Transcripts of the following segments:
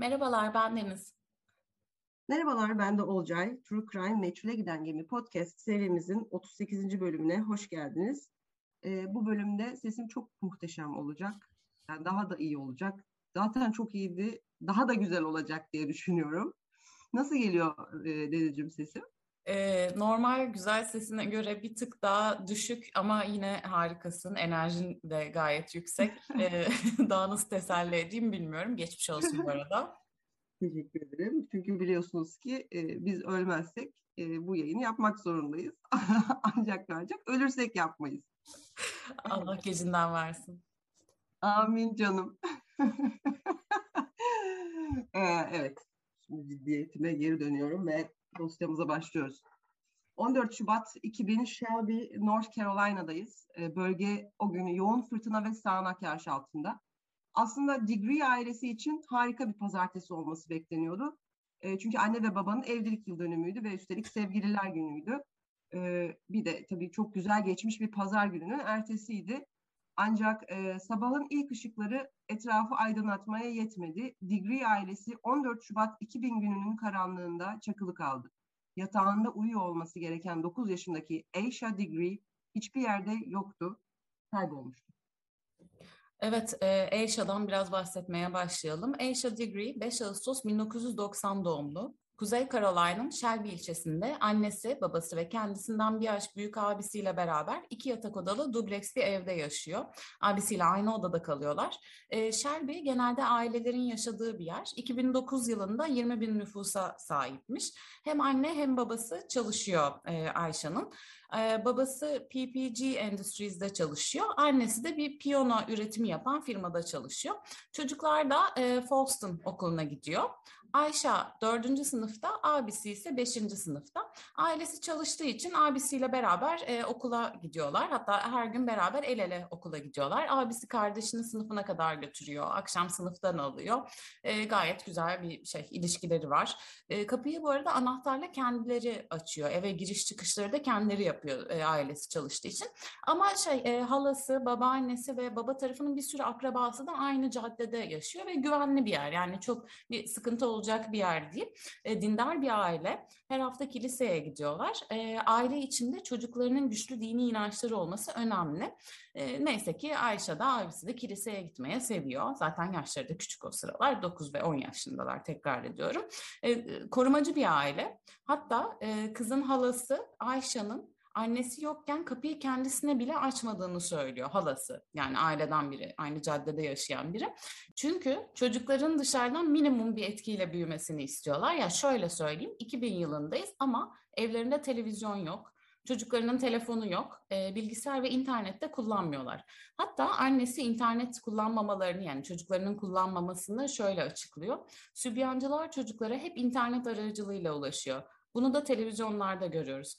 Merhabalar, ben Deniz. Merhabalar, ben de Olcay. True Crime Meçhule Giden Gemi podcast serimizin 38. bölümüne hoş geldiniz. Ee, bu bölümde sesim çok muhteşem olacak. Yani daha da iyi olacak. Zaten çok iyiydi, daha da güzel olacak diye düşünüyorum. Nasıl geliyor e, Deniz'cim sesim? Normal güzel sesine göre bir tık daha düşük ama yine harikasın. Enerjin de gayet yüksek. Daha nasıl teselli edeyim bilmiyorum. Geçmiş olsun bu arada. Teşekkür ederim. Çünkü biliyorsunuz ki e, biz ölmezsek e, bu yayını yapmak zorundayız. ancak ancak ölürsek yapmayız. Allah gecinden versin. Amin canım. ee, evet. Şimdi ciddiyetime geri dönüyorum ve dosyamıza başlıyoruz. 14 Şubat 2000 Shelby, North Carolina'dayız. Ee, bölge o günü yoğun fırtına ve sağanak yağış altında. Aslında Degree ailesi için harika bir pazartesi olması bekleniyordu. Ee, çünkü anne ve babanın evlilik yıl dönümüydü ve üstelik sevgililer günüydü. Ee, bir de tabii çok güzel geçmiş bir pazar gününün ertesiydi. Ancak e, sabahın ilk ışıkları etrafı aydınlatmaya yetmedi. Degree ailesi 14 Şubat 2000 gününün karanlığında çakılı kaldı. Yatağında uyuyor olması gereken 9 yaşındaki Aisha Degree hiçbir yerde yoktu, kaybolmuştu. Evet, e, Aisha'dan biraz bahsetmeye başlayalım. Aisha Degree 5 Ağustos 1990 doğumlu. Kuzey Carolina'nın Shelby ilçesinde annesi, babası ve kendisinden bir yaş büyük abisiyle beraber iki yatak odalı dubleks bir evde yaşıyor. Abisiyle aynı odada kalıyorlar. E, Shelby genelde ailelerin yaşadığı bir yer. 2009 yılında 20 bin nüfusa sahipmiş. Hem anne hem babası çalışıyor e, Ayşe'nin. E, babası PPG Industries'de çalışıyor. Annesi de bir piyano üretimi yapan firmada çalışıyor. Çocuklar da e, Folston okuluna gidiyor. Ayşe dördüncü sınıfta, abisi ise beşinci sınıfta. Ailesi çalıştığı için abisiyle beraber e, okula gidiyorlar. Hatta her gün beraber el ele okula gidiyorlar. Abisi kardeşini sınıfına kadar götürüyor. Akşam sınıftan alıyor. E, gayet güzel bir şey ilişkileri var. E, kapıyı bu arada anahtarla kendileri açıyor. Eve giriş çıkışları da kendileri yapıyor e, ailesi çalıştığı için. Ama şey e, halası, babaannesi ve baba tarafının bir sürü akrabası da aynı caddede yaşıyor ve güvenli bir yer. Yani çok bir sıkıntı olacak bir yer değil. E, dindar bir aile. Her hafta kiliseye gidiyorlar. E, aile içinde çocuklarının güçlü dini inançları olması önemli. E, neyse ki Ayşe de abisi de kiliseye gitmeye seviyor. Zaten yaşları da küçük o sıralar. 9 ve 10 yaşındalar tekrar ediyorum. E, korumacı bir aile. Hatta e, kızın halası Ayşe'nin annesi yokken kapıyı kendisine bile açmadığını söylüyor halası. Yani aileden biri, aynı caddede yaşayan biri. Çünkü çocukların dışarıdan minimum bir etkiyle büyümesini istiyorlar. Ya şöyle söyleyeyim, 2000 yılındayız ama evlerinde televizyon yok. Çocuklarının telefonu yok, e, bilgisayar ve internette kullanmıyorlar. Hatta annesi internet kullanmamalarını yani çocuklarının kullanmamasını şöyle açıklıyor. Sübyancılar çocuklara hep internet aracılığıyla ulaşıyor. Bunu da televizyonlarda görüyoruz.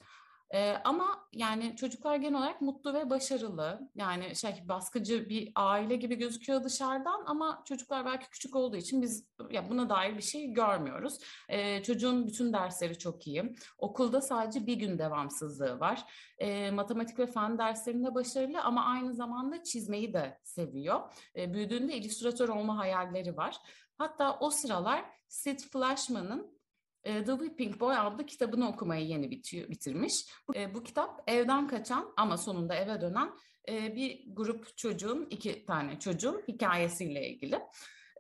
Ee, ama yani çocuklar genel olarak mutlu ve başarılı. Yani şey baskıcı bir aile gibi gözüküyor dışarıdan ama çocuklar belki küçük olduğu için biz ya buna dair bir şey görmüyoruz. Ee, çocuğun bütün dersleri çok iyi. Okulda sadece bir gün devamsızlığı var. Ee, matematik ve fen derslerinde başarılı ama aynı zamanda çizmeyi de seviyor. Ee, büyüdüğünde illüstratör olma hayalleri var. Hatta o sıralar Sid Flashman'ın The Whipping Boy adlı kitabını okumayı yeni bitiyor, bitirmiş. E, bu kitap evden kaçan ama sonunda eve dönen e, bir grup çocuğun, iki tane çocuğun hikayesiyle ilgili.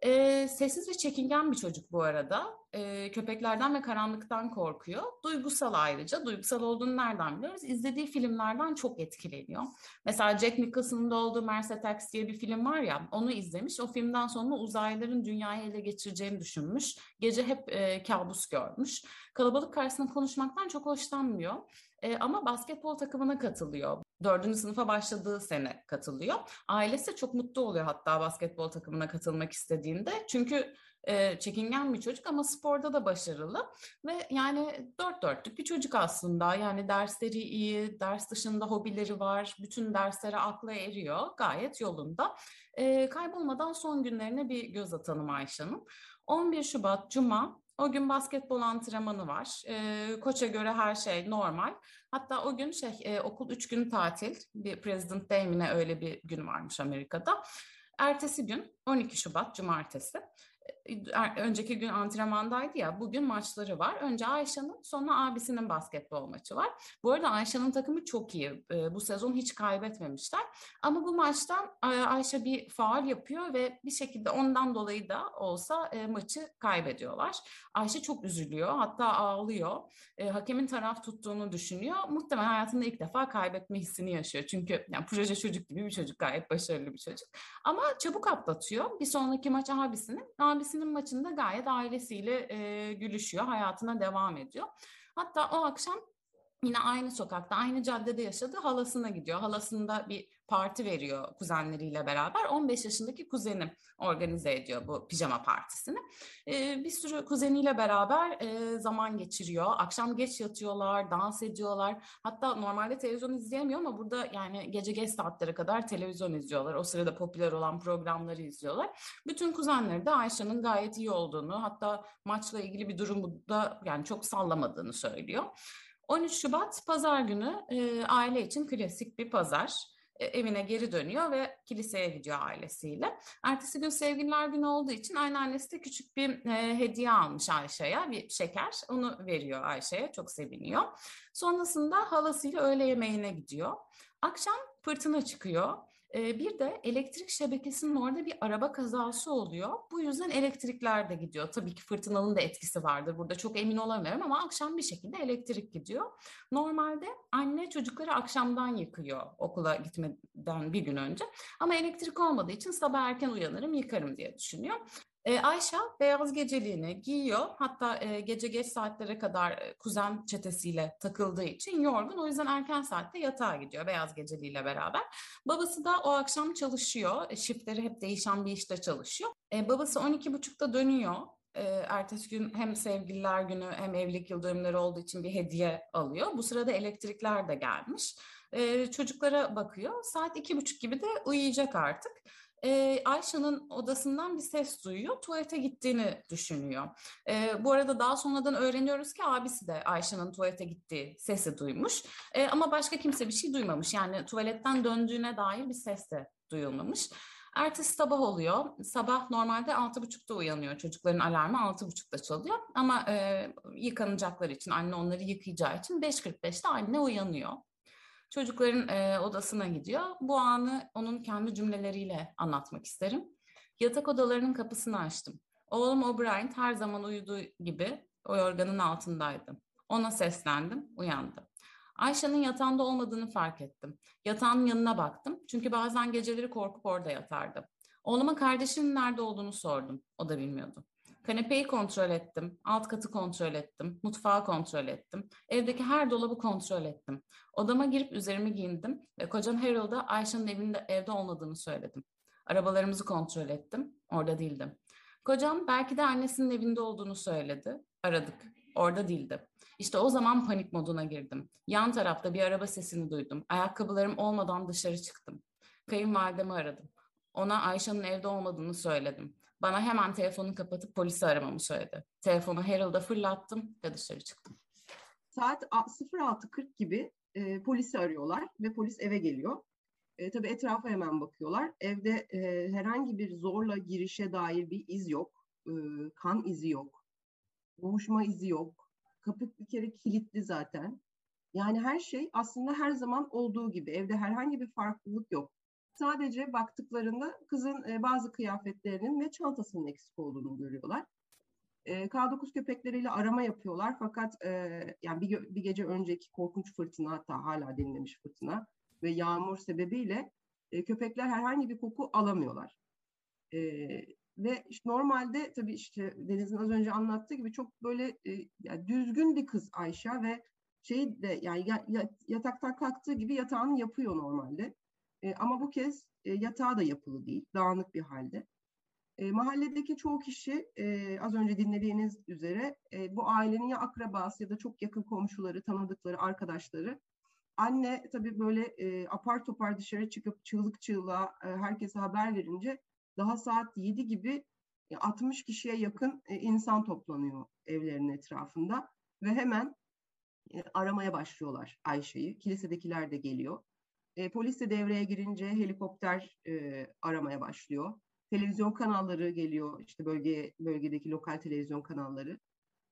E, sessiz ve çekingen bir çocuk bu arada. E, köpeklerden ve karanlıktan korkuyor. Duygusal ayrıca. Duygusal olduğunu nereden biliyoruz? İzlediği filmlerden çok etkileniyor. Mesela Jack Nicholson'ın da olduğu Mars Attacks diye bir film var ya, onu izlemiş. O filmden sonra uzaylıların dünyayı ele geçireceğini düşünmüş. Gece hep e, kabus görmüş. Kalabalık karşısında konuşmaktan çok hoşlanmıyor. E, ama basketbol takımına katılıyor dördüncü sınıfa başladığı sene katılıyor. Ailesi çok mutlu oluyor hatta basketbol takımına katılmak istediğinde. Çünkü e, çekingen bir çocuk ama sporda da başarılı ve yani dört dörtlük bir çocuk aslında. Yani dersleri iyi, ders dışında hobileri var, bütün derslere akla eriyor, gayet yolunda. E, kaybolmadan son günlerine bir göz atalım Ayşe'nin. 11 Şubat Cuma o gün basketbol antrenmanı var. E, koça göre her şey normal. Hatta o gün şey e, okul üç gün tatil. Bir President Day öyle bir gün varmış Amerika'da. Ertesi gün 12 Şubat Cumartesi önceki gün antrenmandaydı ya bugün maçları var. Önce Ayşe'nin sonra abisinin basketbol maçı var. Bu arada Ayşe'nin takımı çok iyi. Bu sezon hiç kaybetmemişler. Ama bu maçtan Ayşe bir faal yapıyor ve bir şekilde ondan dolayı da olsa maçı kaybediyorlar. Ayşe çok üzülüyor hatta ağlıyor. Hakemin taraf tuttuğunu düşünüyor. Muhtemelen hayatında ilk defa kaybetme hissini yaşıyor. Çünkü yani proje çocuk gibi bir çocuk gayet başarılı bir çocuk. Ama çabuk atlatıyor. Bir sonraki maç abisinin. Abisinin maçında gayet ailesiyle e, gülüşüyor. Hayatına devam ediyor. Hatta o akşam yine aynı sokakta, aynı caddede yaşadığı halasına gidiyor. Halasında bir parti veriyor kuzenleriyle beraber. 15 yaşındaki kuzeni organize ediyor bu pijama partisini. Ee, bir sürü kuzeniyle beraber e, zaman geçiriyor. Akşam geç yatıyorlar, dans ediyorlar. Hatta normalde televizyon izleyemiyor ama burada yani gece geç saatlere kadar televizyon izliyorlar. O sırada popüler olan programları izliyorlar. Bütün kuzenleri de Ayşe'nin gayet iyi olduğunu, hatta maçla ilgili bir durumu da yani çok sallamadığını söylüyor. 13 Şubat pazar günü e, aile için klasik bir pazar. E, evine geri dönüyor ve kiliseye gidiyor ailesiyle. Ertesi gün sevgililer günü olduğu için anneannesi de küçük bir e, hediye almış Ayşe'ye, bir şeker. Onu veriyor Ayşe'ye, çok seviniyor. Sonrasında halasıyla öğle yemeğine gidiyor. Akşam fırtına çıkıyor bir de elektrik şebekesinin orada bir araba kazası oluyor. Bu yüzden elektrikler de gidiyor. Tabii ki fırtınanın da etkisi vardır. Burada çok emin olamıyorum ama akşam bir şekilde elektrik gidiyor. Normalde anne çocukları akşamdan yıkıyor okula gitmeden bir gün önce. Ama elektrik olmadığı için sabah erken uyanırım yıkarım diye düşünüyor. E, Ayşe beyaz geceliğini giyiyor. Hatta e, gece geç saatlere kadar e, kuzen çetesiyle takıldığı için yorgun. O yüzden erken saatte yatağa gidiyor beyaz geceliğiyle beraber. Babası da o akşam çalışıyor. E, shiftleri hep değişen bir işte çalışıyor. E, babası 12.30'da dönüyor. E, ertesi gün hem sevgililer günü hem evlilik yıl dönümleri olduğu için bir hediye alıyor. Bu sırada elektrikler de gelmiş. E, çocuklara bakıyor. Saat iki buçuk gibi de uyuyacak artık e, Ayşe'nin odasından bir ses duyuyor. Tuvalete gittiğini düşünüyor. E, bu arada daha sonradan öğreniyoruz ki abisi de Ayşe'nin tuvalete gittiği sesi duymuş. E, ama başka kimse bir şey duymamış. Yani tuvaletten döndüğüne dair bir ses de duyulmamış. Ertesi sabah oluyor. Sabah normalde altı buçukta uyanıyor. Çocukların alarmı altı buçukta çalıyor. Ama e, yıkanacaklar için, anne onları yıkayacağı için 5.45'te anne uyanıyor çocukların e, odasına gidiyor. Bu anı onun kendi cümleleriyle anlatmak isterim. Yatak odalarının kapısını açtım. Oğlum O'Brien her zaman uyuduğu gibi o yorganın altındaydı. Ona seslendim, uyandı. Ayşe'nin yatağında olmadığını fark ettim. Yatağın yanına baktım çünkü bazen geceleri korkup orada yatardı. Oğluma kardeşinin nerede olduğunu sordum. O da bilmiyordu. Kanepeyi kontrol ettim, alt katı kontrol ettim, mutfağı kontrol ettim. Evdeki her dolabı kontrol ettim. Odama girip üzerimi giyindim ve kocam Harold'a Ayşe'nin evinde evde olmadığını söyledim. Arabalarımızı kontrol ettim, orada değildim. Kocam belki de annesinin evinde olduğunu söyledi. Aradık, orada değildi. İşte o zaman panik moduna girdim. Yan tarafta bir araba sesini duydum. Ayakkabılarım olmadan dışarı çıktım. Kayınvalidemi aradım. Ona Ayşe'nin evde olmadığını söyledim. Bana hemen telefonu kapatıp polisi aramamı söyledi. Telefonu Harold'a fırlattım ve dışarı çıktım. Saat 06.40 gibi e, polisi arıyorlar ve polis eve geliyor. E, tabii etrafa hemen bakıyorlar. Evde e, herhangi bir zorla girişe dair bir iz yok. E, kan izi yok. Boğuşma izi yok. Kapı bir kere kilitli zaten. Yani her şey aslında her zaman olduğu gibi. Evde herhangi bir farklılık yok. Sadece baktıklarında kızın e, bazı kıyafetlerinin ve çantasının eksik olduğunu görüyorlar. E, K9 köpekleriyle arama yapıyorlar fakat e, yani bir, bir gece önceki korkunç fırtına hatta hala denilemiş fırtına ve yağmur sebebiyle e, köpekler herhangi bir koku alamıyorlar. Ve işte normalde tabii işte Deniz'in az önce anlattığı gibi çok böyle yani düzgün bir kız Ayşe ve şey de yani yataktan kalktığı gibi yatağını yapıyor normalde. E, ama bu kez e, yatağı da yapılı değil, dağınık bir halde. E, mahalledeki çoğu kişi e, az önce dinlediğiniz üzere e, bu ailenin ya akrabası ya da çok yakın komşuları, tanıdıkları, arkadaşları. Anne tabii böyle e, apar topar dışarı çıkıp çığlık çığlığa e, herkese haber verince daha saat 7 gibi e, 60 kişiye yakın e, insan toplanıyor evlerin etrafında ve hemen e, aramaya başlıyorlar Ayşe'yi. Kilisedekiler de geliyor. E, polis de devreye girince helikopter e, aramaya başlıyor. televizyon kanalları geliyor işte bölge bölgedeki lokal televizyon kanalları.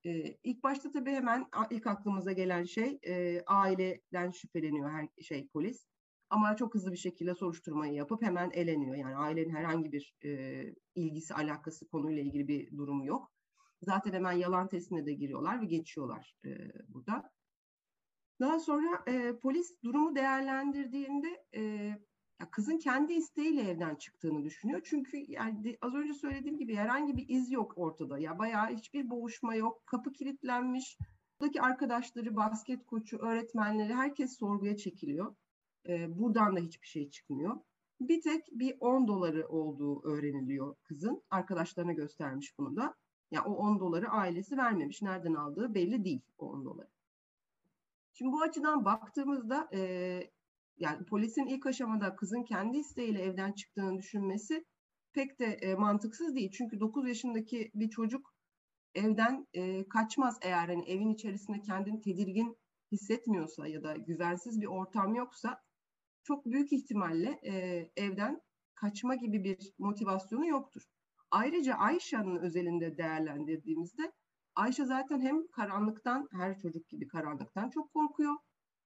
E, ilk başta tabii hemen ilk aklımıza gelen şey e, aileden şüpheleniyor her şey polis. Ama çok hızlı bir şekilde soruşturmayı yapıp hemen eleniyor. Yani ailenin herhangi bir e, ilgisi, alakası konuyla ilgili bir durumu yok. Zaten hemen yalan testine de giriyorlar ve geçiyorlar e, burada. Daha sonra e, polis durumu değerlendirdiğinde e, ya kızın kendi isteğiyle evden çıktığını düşünüyor. Çünkü yani az önce söylediğim gibi herhangi bir iz yok ortada. Ya bayağı hiçbir boğuşma yok. Kapı kilitlenmiş. Buradaki arkadaşları, basket koçu, öğretmenleri herkes sorguya çekiliyor. E, buradan da hiçbir şey çıkmıyor. Bir tek bir 10 doları olduğu öğreniliyor kızın. Arkadaşlarına göstermiş bunu da. Ya yani o 10 doları ailesi vermemiş. Nereden aldığı belli değil o 10 doları. Şimdi bu açıdan baktığımızda e, yani polisin ilk aşamada kızın kendi isteğiyle evden çıktığını düşünmesi pek de e, mantıksız değil. Çünkü 9 yaşındaki bir çocuk evden e, kaçmaz eğer hani evin içerisinde kendini tedirgin hissetmiyorsa ya da güvensiz bir ortam yoksa çok büyük ihtimalle e, evden kaçma gibi bir motivasyonu yoktur. Ayrıca Ayşe'nin özelinde değerlendirdiğimizde Ayşe zaten hem karanlıktan, her çocuk gibi karanlıktan çok korkuyor.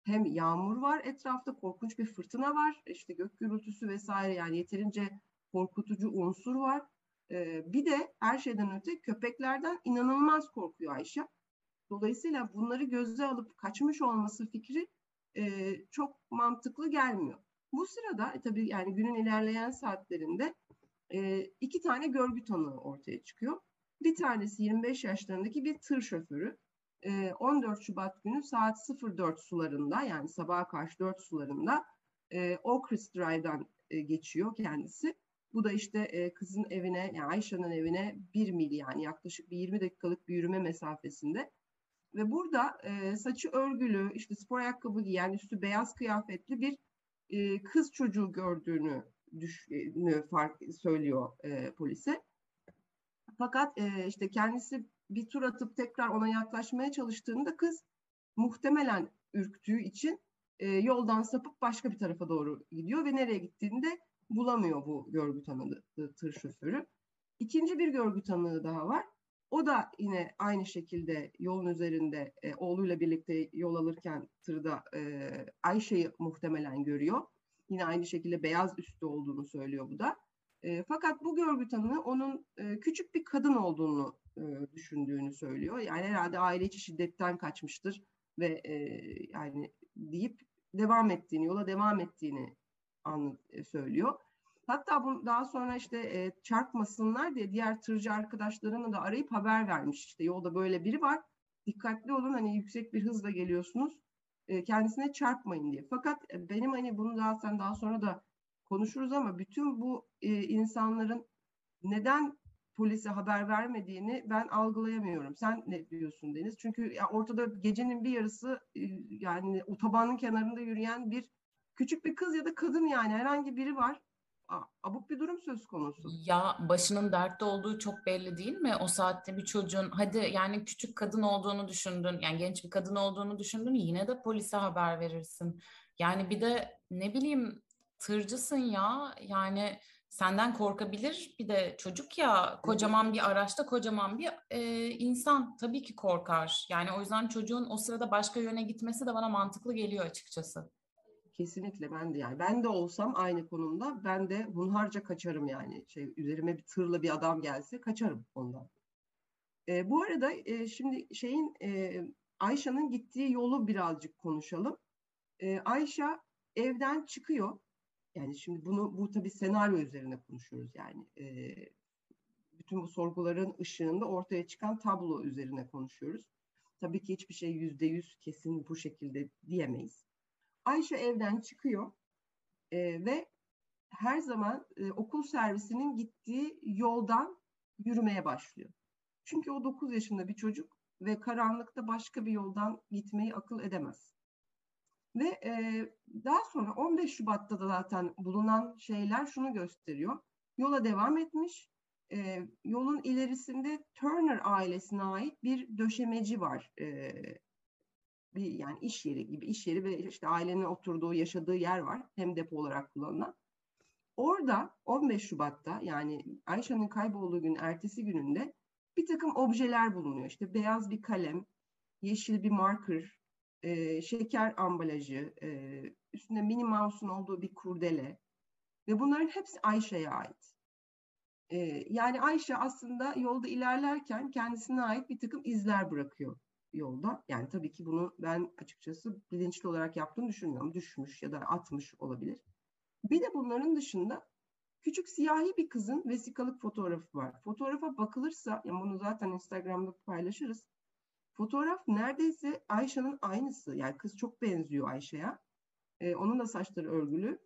Hem yağmur var etrafta, korkunç bir fırtına var. işte gök gürültüsü vesaire yani yeterince korkutucu unsur var. Ee, bir de her şeyden öte köpeklerden inanılmaz korkuyor Ayşe. Dolayısıyla bunları gözle alıp kaçmış olması fikri e, çok mantıklı gelmiyor. Bu sırada e, tabii yani günün ilerleyen saatlerinde e, iki tane görgü tanığı ortaya çıkıyor. Bir tanesi 25 yaşlarındaki bir tır şoförü. 14 ee, Şubat günü saat 04 sularında yani sabaha karşı 4 sularında e, Oakrest Drive'dan e, geçiyor kendisi. Bu da işte e, kızın evine yani Ayşe'nin evine bir mil yani yaklaşık bir 20 dakikalık bir yürüme mesafesinde. Ve burada saçı örgülü işte spor ayakkabı giyen üstü beyaz kıyafetli bir kız çocuğu gördüğünü düşünü fark söylüyor polise. Fakat e, işte kendisi bir tur atıp tekrar ona yaklaşmaya çalıştığında kız muhtemelen ürktüğü için e, yoldan sapıp başka bir tarafa doğru gidiyor ve nereye gittiğinde bulamıyor bu görgü tanığı tır şoförü. İkinci bir görgü tanığı daha var. O da yine aynı şekilde yolun üzerinde e, oğluyla birlikte yol alırken tırda e, Ayşe'yi muhtemelen görüyor. Yine aynı şekilde beyaz üstü olduğunu söylüyor bu da. E, fakat bu görgü tanığı onun e, küçük bir kadın olduğunu e, düşündüğünü söylüyor. Yani herhalde aile içi şiddetten kaçmıştır ve e, yani deyip devam ettiğini, yola devam ettiğini anlı, e, söylüyor. Hatta bu daha sonra işte e, çarpmasınlar diye diğer tırcı arkadaşlarını da arayıp haber vermiş. İşte yolda böyle biri var. Dikkatli olun hani yüksek bir hızla geliyorsunuz. E, kendisine çarpmayın diye. Fakat benim hani bunu zaten daha sonra da konuşuruz ama bütün bu e, insanların neden polise haber vermediğini ben algılayamıyorum. Sen ne diyorsun Deniz? Çünkü ya ortada gecenin bir yarısı e, yani otobanın kenarında yürüyen bir küçük bir kız ya da kadın yani herhangi biri var. Abuk bir durum söz konusu. Ya başının dertte olduğu çok belli değil mi? O saatte bir çocuğun hadi yani küçük kadın olduğunu düşündün. Yani genç bir kadın olduğunu düşündün yine de polise haber verirsin. Yani bir de ne bileyim tırcısın ya yani senden korkabilir bir de çocuk ya kocaman bir araçta kocaman bir e, insan tabii ki korkar. Yani o yüzden çocuğun o sırada başka yöne gitmesi de bana mantıklı geliyor açıkçası. Kesinlikle ben de yani ben de olsam aynı konumda ben de hunharca kaçarım yani şey üzerime bir tırla bir adam gelse kaçarım ondan. E, bu arada e, şimdi şeyin e, Ayşe'nin gittiği yolu birazcık konuşalım. E, Ayşe evden çıkıyor yani şimdi bunu bu tabii senaryo üzerine konuşuyoruz yani. E, bütün bu sorguların ışığında ortaya çıkan tablo üzerine konuşuyoruz. Tabii ki hiçbir şey yüzde yüz kesin bu şekilde diyemeyiz. Ayşe evden çıkıyor e, ve her zaman e, okul servisinin gittiği yoldan yürümeye başlıyor. Çünkü o 9 yaşında bir çocuk ve karanlıkta başka bir yoldan gitmeyi akıl edemez. Ve e, daha sonra 15 Şubat'ta da zaten bulunan şeyler şunu gösteriyor. Yola devam etmiş. E, yolun ilerisinde Turner ailesine ait bir döşemeci var. E, bir yani iş yeri gibi iş yeri ve işte ailenin oturduğu, yaşadığı yer var. Hem depo olarak kullanılan. Orada 15 Şubat'ta yani Ayşe'nin kaybolduğu gün ertesi gününde bir takım objeler bulunuyor. İşte beyaz bir kalem, yeşil bir marker, e, şeker ambalajı, e, üstünde Minnie Mouse'un olduğu bir kurdele ve bunların hepsi Ayşe'ye ait. E, yani Ayşe aslında yolda ilerlerken kendisine ait bir takım izler bırakıyor yolda. Yani tabii ki bunu ben açıkçası bilinçli olarak yaptığını düşünmüyorum. Düşmüş ya da atmış olabilir. Bir de bunların dışında küçük siyahi bir kızın vesikalık fotoğrafı var. Fotoğrafa bakılırsa, yani bunu zaten Instagram'da paylaşırız. Fotoğraf neredeyse Ayşe'nin aynısı. Yani kız çok benziyor Ayşe'ye. Ee, onun da saçları örgülü.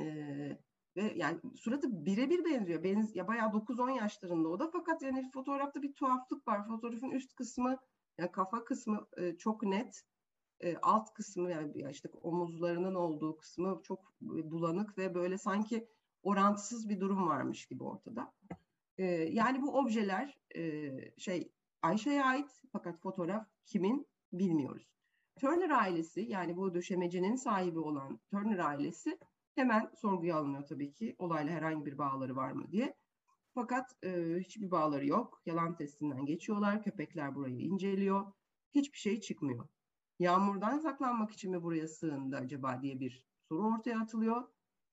Ee, ve yani suratı birebir benziyor. Benz, ya bayağı 9-10 yaşlarında o da. Fakat yani fotoğrafta bir tuhaflık var. Fotoğrafın üst kısmı, yani kafa kısmı e, çok net. E, alt kısmı yani işte omuzlarının olduğu kısmı çok bulanık ve böyle sanki orantısız bir durum varmış gibi ortada. E, yani bu objeler e, şey Ayşe'ye ait fakat fotoğraf kimin bilmiyoruz. Turner ailesi yani bu döşemecinin sahibi olan Turner ailesi hemen sorguya alınıyor tabii ki olayla herhangi bir bağları var mı diye. Fakat e, hiçbir bağları yok. Yalan testinden geçiyorlar. Köpekler burayı inceliyor. Hiçbir şey çıkmıyor. Yağmurdan saklanmak için mi buraya sığındı acaba diye bir soru ortaya atılıyor.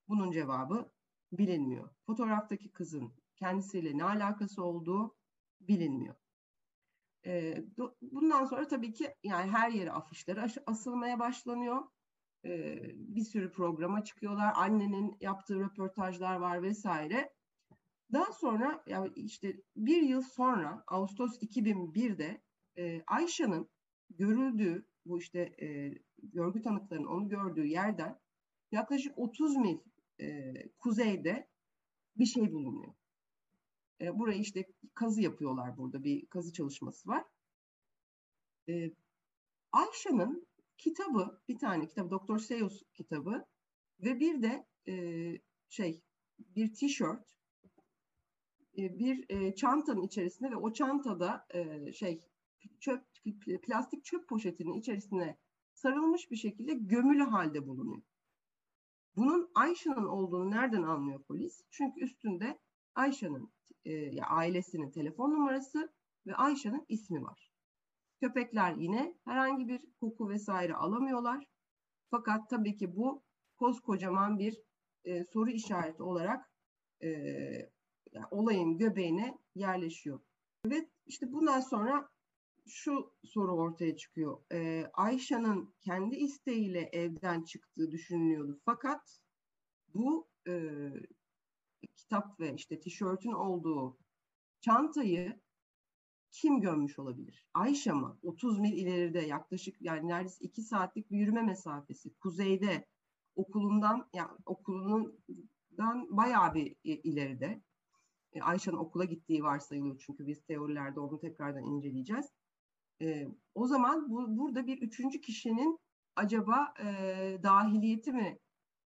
Bunun cevabı bilinmiyor. Fotoğraftaki kızın kendisiyle ne alakası olduğu bilinmiyor. E, bundan sonra tabii ki yani her yere afişler asılmaya başlanıyor. E, bir sürü programa çıkıyorlar. Annenin yaptığı röportajlar var vesaire. Daha sonra yani işte bir yıl sonra Ağustos 2001'de e, Ayşe'nin görüldüğü bu işte e, görgü tanıklarının onu gördüğü yerden yaklaşık 30 mil e, kuzeyde bir şey bulunuyor. E, burayı işte kazı yapıyorlar burada bir kazı çalışması var. E, Ayşe'nin kitabı bir tane kitabı Doktor Seuss kitabı ve bir de e, şey bir tişört e, bir e, çantanın içerisinde ve o çantada e, şey çöp plastik çöp poşetinin içerisine sarılmış bir şekilde gömülü halde bulunuyor. Bunun Ayşe'nin olduğunu nereden anlıyor polis? Çünkü üstünde Ayşe'nin e, ailesinin telefon numarası ve Ayşe'nin ismi var. Köpekler yine herhangi bir koku vesaire alamıyorlar. Fakat tabii ki bu koskocaman bir e, soru işareti olarak e, yani olayın göbeğine yerleşiyor. Ve işte bundan sonra şu soru ortaya çıkıyor. Ee, Ayşe'nin kendi isteğiyle evden çıktığı düşünülüyordu. Fakat bu e, kitap ve işte tişörtün olduğu çantayı kim gömmüş olabilir? Ayşe mi? 30 mil ileride yaklaşık yani neredeyse 2 saatlik bir yürüme mesafesi. Kuzeyde okulundan yani okulundan bayağı bir ileride. E, Ayşe'nin okula gittiği varsayılıyor çünkü biz teorilerde onu tekrardan inceleyeceğiz. E, o zaman bu, burada bir üçüncü kişinin acaba e, dahiliyeti mi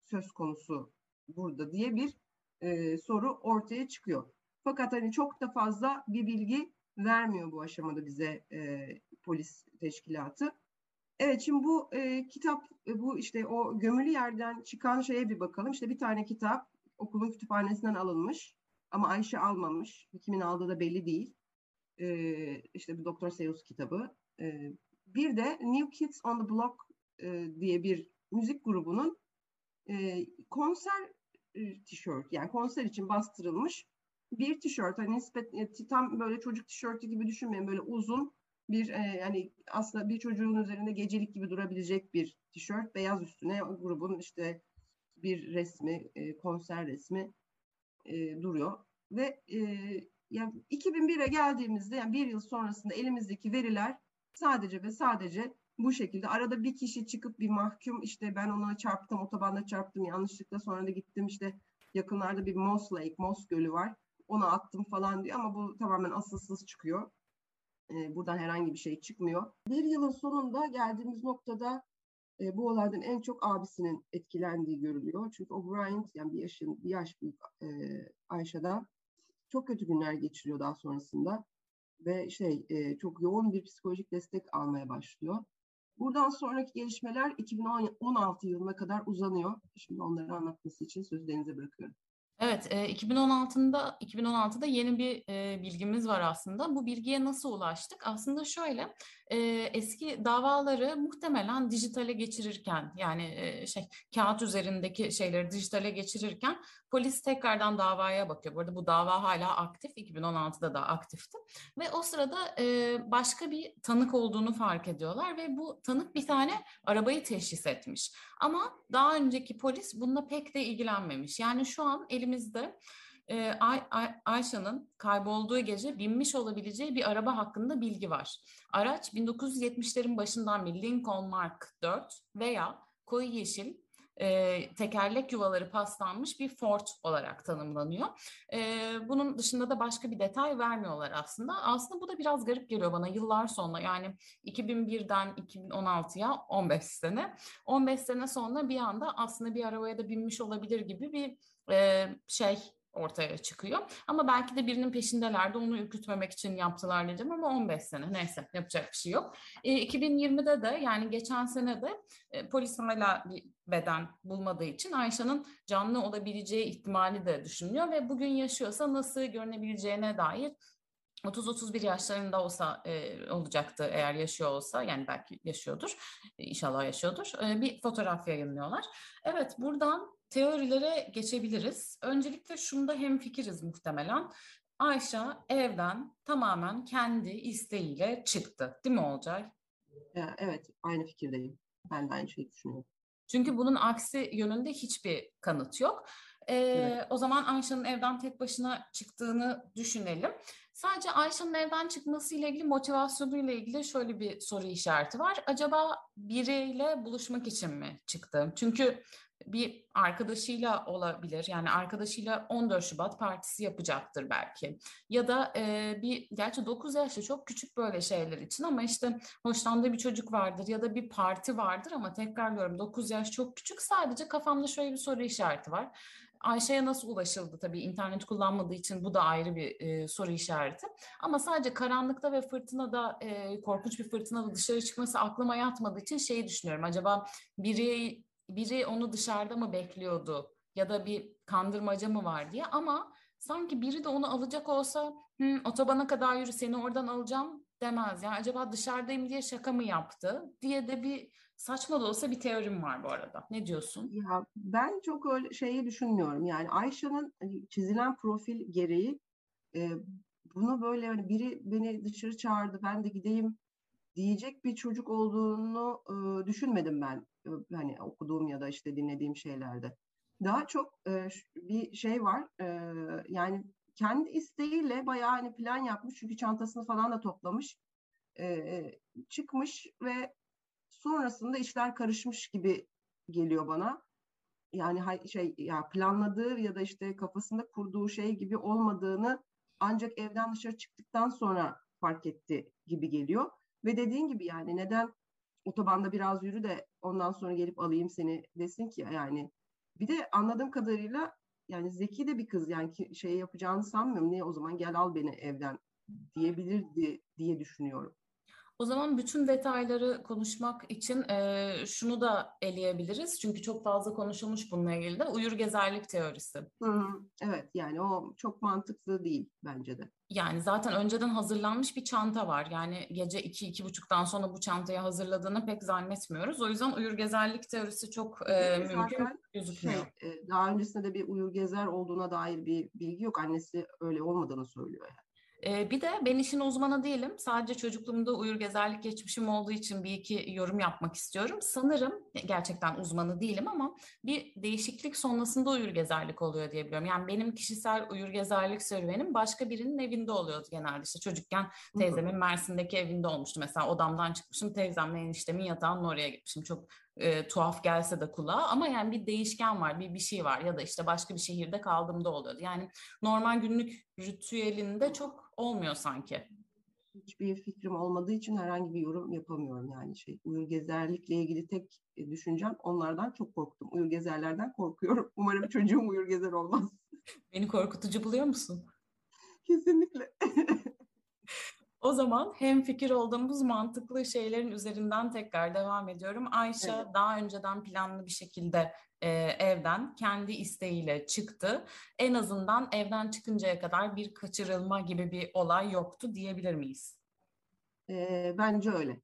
söz konusu burada diye bir e, soru ortaya çıkıyor. Fakat hani çok da fazla bir bilgi vermiyor bu aşamada bize e, polis teşkilatı. Evet şimdi bu e, kitap e, bu işte o gömülü yerden çıkan şeye bir bakalım. İşte bir tane kitap okulun kütüphanesinden alınmış ama Ayşe almamış. Kimin aldığı da belli değil. E, işte bir Doktor Seuss kitabı. E, bir de New Kids on the Block e, diye bir müzik grubunun e, konser tişört. Yani konser için bastırılmış bir tişört. Hani nispet e, tam böyle çocuk tişörtü gibi düşünmeyin. Böyle uzun bir e, yani aslında bir çocuğun üzerinde gecelik gibi durabilecek bir tişört. Beyaz üstüne grubun işte bir resmi e, konser resmi e, duruyor. Ve e, yani 2001'e geldiğimizde yani bir yıl sonrasında elimizdeki veriler sadece ve sadece bu şekilde arada bir kişi çıkıp bir mahkum işte ben ona çarptım otobanda çarptım yanlışlıkla sonra da gittim işte yakınlarda bir Moss Lake, Moss Gölü var ona attım falan diyor ama bu tamamen asılsız çıkıyor. Ee, buradan herhangi bir şey çıkmıyor. Bir yılın sonunda geldiğimiz noktada e, bu olaydan en çok abisinin etkilendiği görülüyor. Çünkü O'Brien yani bir yaşın bir yaş büyük e, Ayşe'den çok kötü günler geçiriyor daha sonrasında ve şey e, çok yoğun bir psikolojik destek almaya başlıyor. Buradan sonraki gelişmeler 2016 yılına kadar uzanıyor. Şimdi onları anlatması için sözü Deniz'e bırakıyorum. Evet, e, 2016'da 2016'da yeni bir e, bilgimiz var aslında. Bu bilgiye nasıl ulaştık? Aslında şöyle, e, eski davaları muhtemelen dijitale geçirirken, yani e, şey kağıt üzerindeki şeyleri dijitale geçirirken polis tekrardan davaya bakıyor. Bu arada bu dava hala aktif, 2016'da da aktifti. Ve o sırada e, başka bir tanık olduğunu fark ediyorlar ve bu tanık bir tane arabayı teşhis etmiş. Ama daha önceki polis bununla pek de ilgilenmemiş. Yani şu an elimizde e, Ay, Ay, Ayşe'nin kaybolduğu gece binmiş olabileceği bir araba hakkında bilgi var. Araç 1970'lerin başından bir Lincoln Mark 4 veya koyu yeşil e, tekerlek yuvaları paslanmış bir Ford olarak tanımlanıyor. E, bunun dışında da başka bir detay vermiyorlar aslında. Aslında bu da biraz garip geliyor bana yıllar sonra yani 2001'den 2016'ya 15 sene. 15 sene sonra bir anda aslında bir arabaya da binmiş olabilir gibi bir e, şey ortaya çıkıyor. Ama belki de birinin peşindelerdi onu ürkütmemek için yaptılar diyeceğim ama 15 sene neyse yapacak bir şey yok. E, 2020'de de yani geçen sene de e, polis hala bir beden bulmadığı için Ayşe'nin canlı olabileceği ihtimali de düşünülüyor ve bugün yaşıyorsa nasıl görünebileceğine dair 30-31 yaşlarında olsa e, olacaktı eğer yaşıyor olsa yani belki yaşıyordur inşallah yaşıyordur e, bir fotoğraf yayınlıyorlar. Evet buradan teorilere geçebiliriz. Öncelikle şunda hem fikiriz muhtemelen. Ayşe evden tamamen kendi isteğiyle çıktı. Değil mi Olcay? Evet, aynı fikirdeyim. Ben de aynı şeyi düşünüyorum. Çünkü bunun aksi yönünde hiçbir kanıt yok. Ee, evet. O zaman Ayşe'nin evden tek başına çıktığını düşünelim. Sadece Ayşe'nin evden çıkması ile ilgili motivasyonu ile ilgili şöyle bir soru işareti var. Acaba biriyle buluşmak için mi çıktı? Çünkü bir arkadaşıyla olabilir. Yani arkadaşıyla 14 Şubat partisi yapacaktır belki. Ya da e, bir gerçi 9 yaşta çok küçük böyle şeyler için ama işte hoşlandığı bir çocuk vardır ya da bir parti vardır ama tekrarlıyorum 9 yaş çok küçük. Sadece kafamda şöyle bir soru işareti var. Ayşe'ye nasıl ulaşıldı tabii internet kullanmadığı için bu da ayrı bir e, soru işareti. Ama sadece karanlıkta ve fırtınada e, korkunç bir fırtınada dışarı çıkması aklıma yatmadığı için şeyi düşünüyorum. Acaba biri biri onu dışarıda mı bekliyordu ya da bir kandırmaca mı var diye ama sanki biri de onu alacak olsa Hı, otobana kadar yürü seni oradan alacağım demez. Yani acaba dışarıdayım diye şaka mı yaptı diye de bir saçma da olsa bir teorim var bu arada. Ne diyorsun? Ya ben çok öyle şeyi düşünmüyorum. Yani Ayşe'nin hani çizilen profil gereği e, bunu böyle hani biri beni dışarı çağırdı ben de gideyim diyecek bir çocuk olduğunu e, düşünmedim ben hani okuduğum ya da işte dinlediğim şeylerde. Daha çok e, bir şey var e, yani kendi isteğiyle bayağı hani plan yapmış çünkü çantasını falan da toplamış e, çıkmış ve sonrasında işler karışmış gibi geliyor bana. Yani şey ya planladığı ya da işte kafasında kurduğu şey gibi olmadığını ancak evden dışarı çıktıktan sonra fark etti gibi geliyor. Ve dediğin gibi yani neden otobanda biraz yürü de ondan sonra gelip alayım seni desin ki yani. Bir de anladığım kadarıyla yani zeki de bir kız yani ki şey yapacağını sanmıyorum. Niye o zaman gel al beni evden diyebilirdi diye düşünüyorum. O zaman bütün detayları konuşmak için e, şunu da eleyebiliriz. Çünkü çok fazla konuşulmuş bununla ilgili de uyur gezerlik teorisi. Hı, evet yani o çok mantıklı değil bence de. Yani zaten önceden hazırlanmış bir çanta var. Yani gece iki iki buçuktan sonra bu çantayı hazırladığını pek zannetmiyoruz. O yüzden uyur gezerlik teorisi çok e, mümkün gözükmüyor. Şey, daha öncesinde de bir uyur gezer olduğuna dair bir bilgi yok. Annesi öyle olmadığını söylüyor yani. Ee, bir de ben işin uzmanı değilim. Sadece çocukluğumda uyur gezerlik geçmişim olduğu için bir iki yorum yapmak istiyorum. Sanırım gerçekten uzmanı değilim ama bir değişiklik sonrasında uyur gezerlik oluyor diye biliyorum. Yani benim kişisel uyur gezerlik serüvenim başka birinin evinde oluyordu genelde. İşte çocukken teyzemin Mersin'deki evinde olmuştu. Mesela odamdan çıkmışım teyzemle eniştemin yatağının oraya gitmişim. Çok e, tuhaf gelse de kulağa ama yani bir değişken var, bir bir şey var ya da işte başka bir şehirde kaldığımda oluyordu. Yani normal günlük ritüelinde çok olmuyor sanki. Hiçbir fikrim olmadığı için herhangi bir yorum yapamıyorum yani şey. Uyur gezerlikle ilgili tek e, düşüncem onlardan çok korktum. Uyur gezerlerden korkuyorum. Umarım çocuğum uyur gezer olmaz. Beni korkutucu buluyor musun? Kesinlikle. O zaman hem fikir olduğumuz mantıklı şeylerin üzerinden tekrar devam ediyorum. Ayşe evet. daha önceden planlı bir şekilde e, evden kendi isteğiyle çıktı. En azından evden çıkıncaya kadar bir kaçırılma gibi bir olay yoktu diyebilir miyiz? E, bence öyle.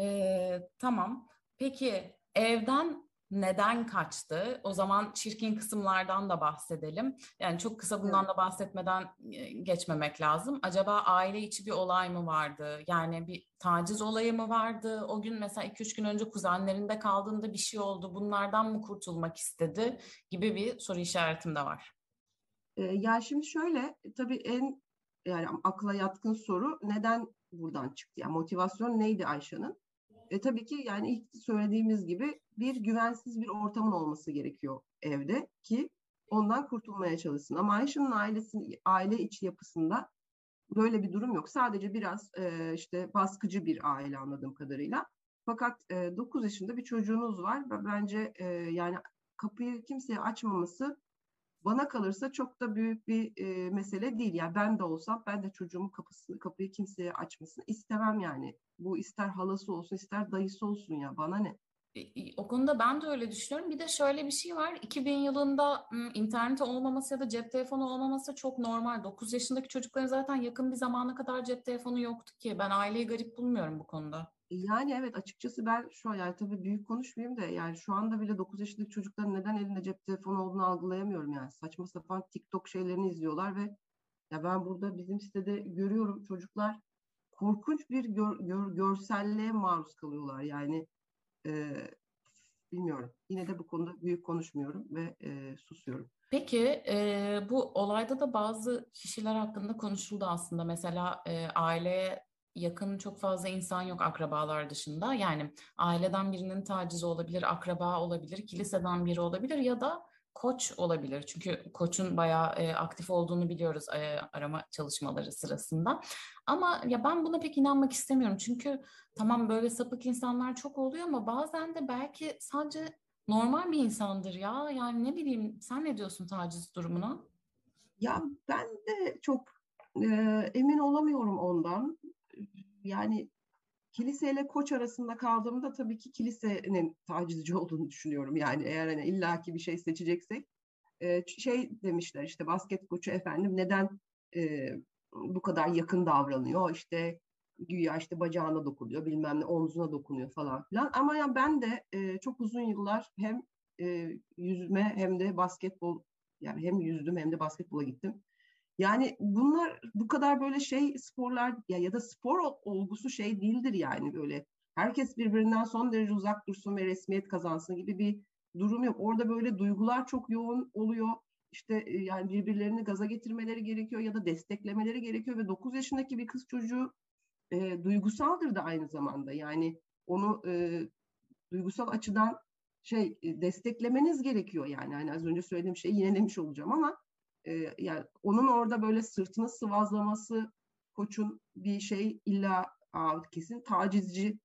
E, tamam. Peki evden neden kaçtı? O zaman çirkin kısımlardan da bahsedelim. Yani çok kısa bundan da bahsetmeden e, geçmemek lazım. Acaba aile içi bir olay mı vardı? Yani bir taciz olayı mı vardı? O gün mesela 2-3 gün önce kuzenlerinde kaldığında bir şey oldu. Bunlardan mı kurtulmak istedi? Gibi bir soru işaretim de var. Ee, ya şimdi şöyle tabii en yani akla yatkın soru neden buradan çıktı? Yani motivasyon neydi Ayşe'nin? E, tabii ki yani ilk söylediğimiz gibi bir güvensiz bir ortamın olması gerekiyor evde ki ondan kurtulmaya çalışsın. Ama Ayşe'nin ailesinin aile içi yapısında böyle bir durum yok. Sadece biraz e, işte baskıcı bir aile anladığım kadarıyla. Fakat e, 9 yaşında bir çocuğunuz var ve bence e, yani kapıyı kimseye açmaması bana kalırsa çok da büyük bir e, mesele değil. Yani ben de olsam ben de çocuğumun kapısını kapıyı kimseye açmasını istemem yani. Bu ister halası olsun ister dayısı olsun ya bana ne? O konuda ben de öyle düşünüyorum. Bir de şöyle bir şey var. 2000 yılında internet olmaması ya da cep telefonu olmaması çok normal. 9 yaşındaki çocukların zaten yakın bir zamana kadar cep telefonu yoktu ki. Ben aileyi garip bulmuyorum bu konuda. Yani evet açıkçası ben şu an yani tabii büyük konuşmayayım da yani şu anda bile 9 yaşındaki çocukların neden elinde cep telefonu olduğunu algılayamıyorum yani. Saçma sapan TikTok şeylerini izliyorlar ve ya ben burada bizim sitede görüyorum çocuklar korkunç bir gör, gör, görselliğe maruz kalıyorlar. Yani e, bilmiyorum. Yine de bu konuda büyük konuşmuyorum ve e, susuyorum. Peki e, bu olayda da bazı kişiler hakkında konuşuldu aslında. Mesela e, aileye yakın çok fazla insan yok akrabalar dışında. Yani aileden birinin tacizi olabilir, akraba olabilir, kiliseden biri olabilir ya da koç olabilir. Çünkü koçun bayağı e, aktif olduğunu biliyoruz e, arama çalışmaları sırasında. Ama ya ben buna pek inanmak istemiyorum. Çünkü tamam böyle sapık insanlar çok oluyor ama bazen de belki sadece normal bir insandır ya. Yani ne bileyim sen ne diyorsun taciz durumuna? Ya ben de çok e, emin olamıyorum ondan yani kiliseyle koç arasında kaldığımda tabii ki kilisenin tacizci olduğunu düşünüyorum. Yani eğer hani illaki bir şey seçeceksek e, şey demişler işte basket koçu efendim neden e, bu kadar yakın davranıyor işte güya işte bacağına dokunuyor bilmem ne omzuna dokunuyor falan filan ama ya ben de e, çok uzun yıllar hem e, yüzme hem de basketbol yani hem yüzdüm hem de basketbola gittim. Yani bunlar bu kadar böyle şey sporlar ya ya da spor olgusu şey değildir yani böyle. Herkes birbirinden son derece uzak dursun ve resmiyet kazansın gibi bir durum yok. Orada böyle duygular çok yoğun oluyor. İşte e, yani birbirlerini gaza getirmeleri gerekiyor ya da desteklemeleri gerekiyor ve 9 yaşındaki bir kız çocuğu e, duygusaldır da aynı zamanda. Yani onu e, duygusal açıdan şey e, desteklemeniz gerekiyor yani. Hani az önce söylediğim şeyi yine demiş olacağım ama e, yani onun orada böyle sırtını sıvazlaması koçun bir şey illa aa, kesin tacizci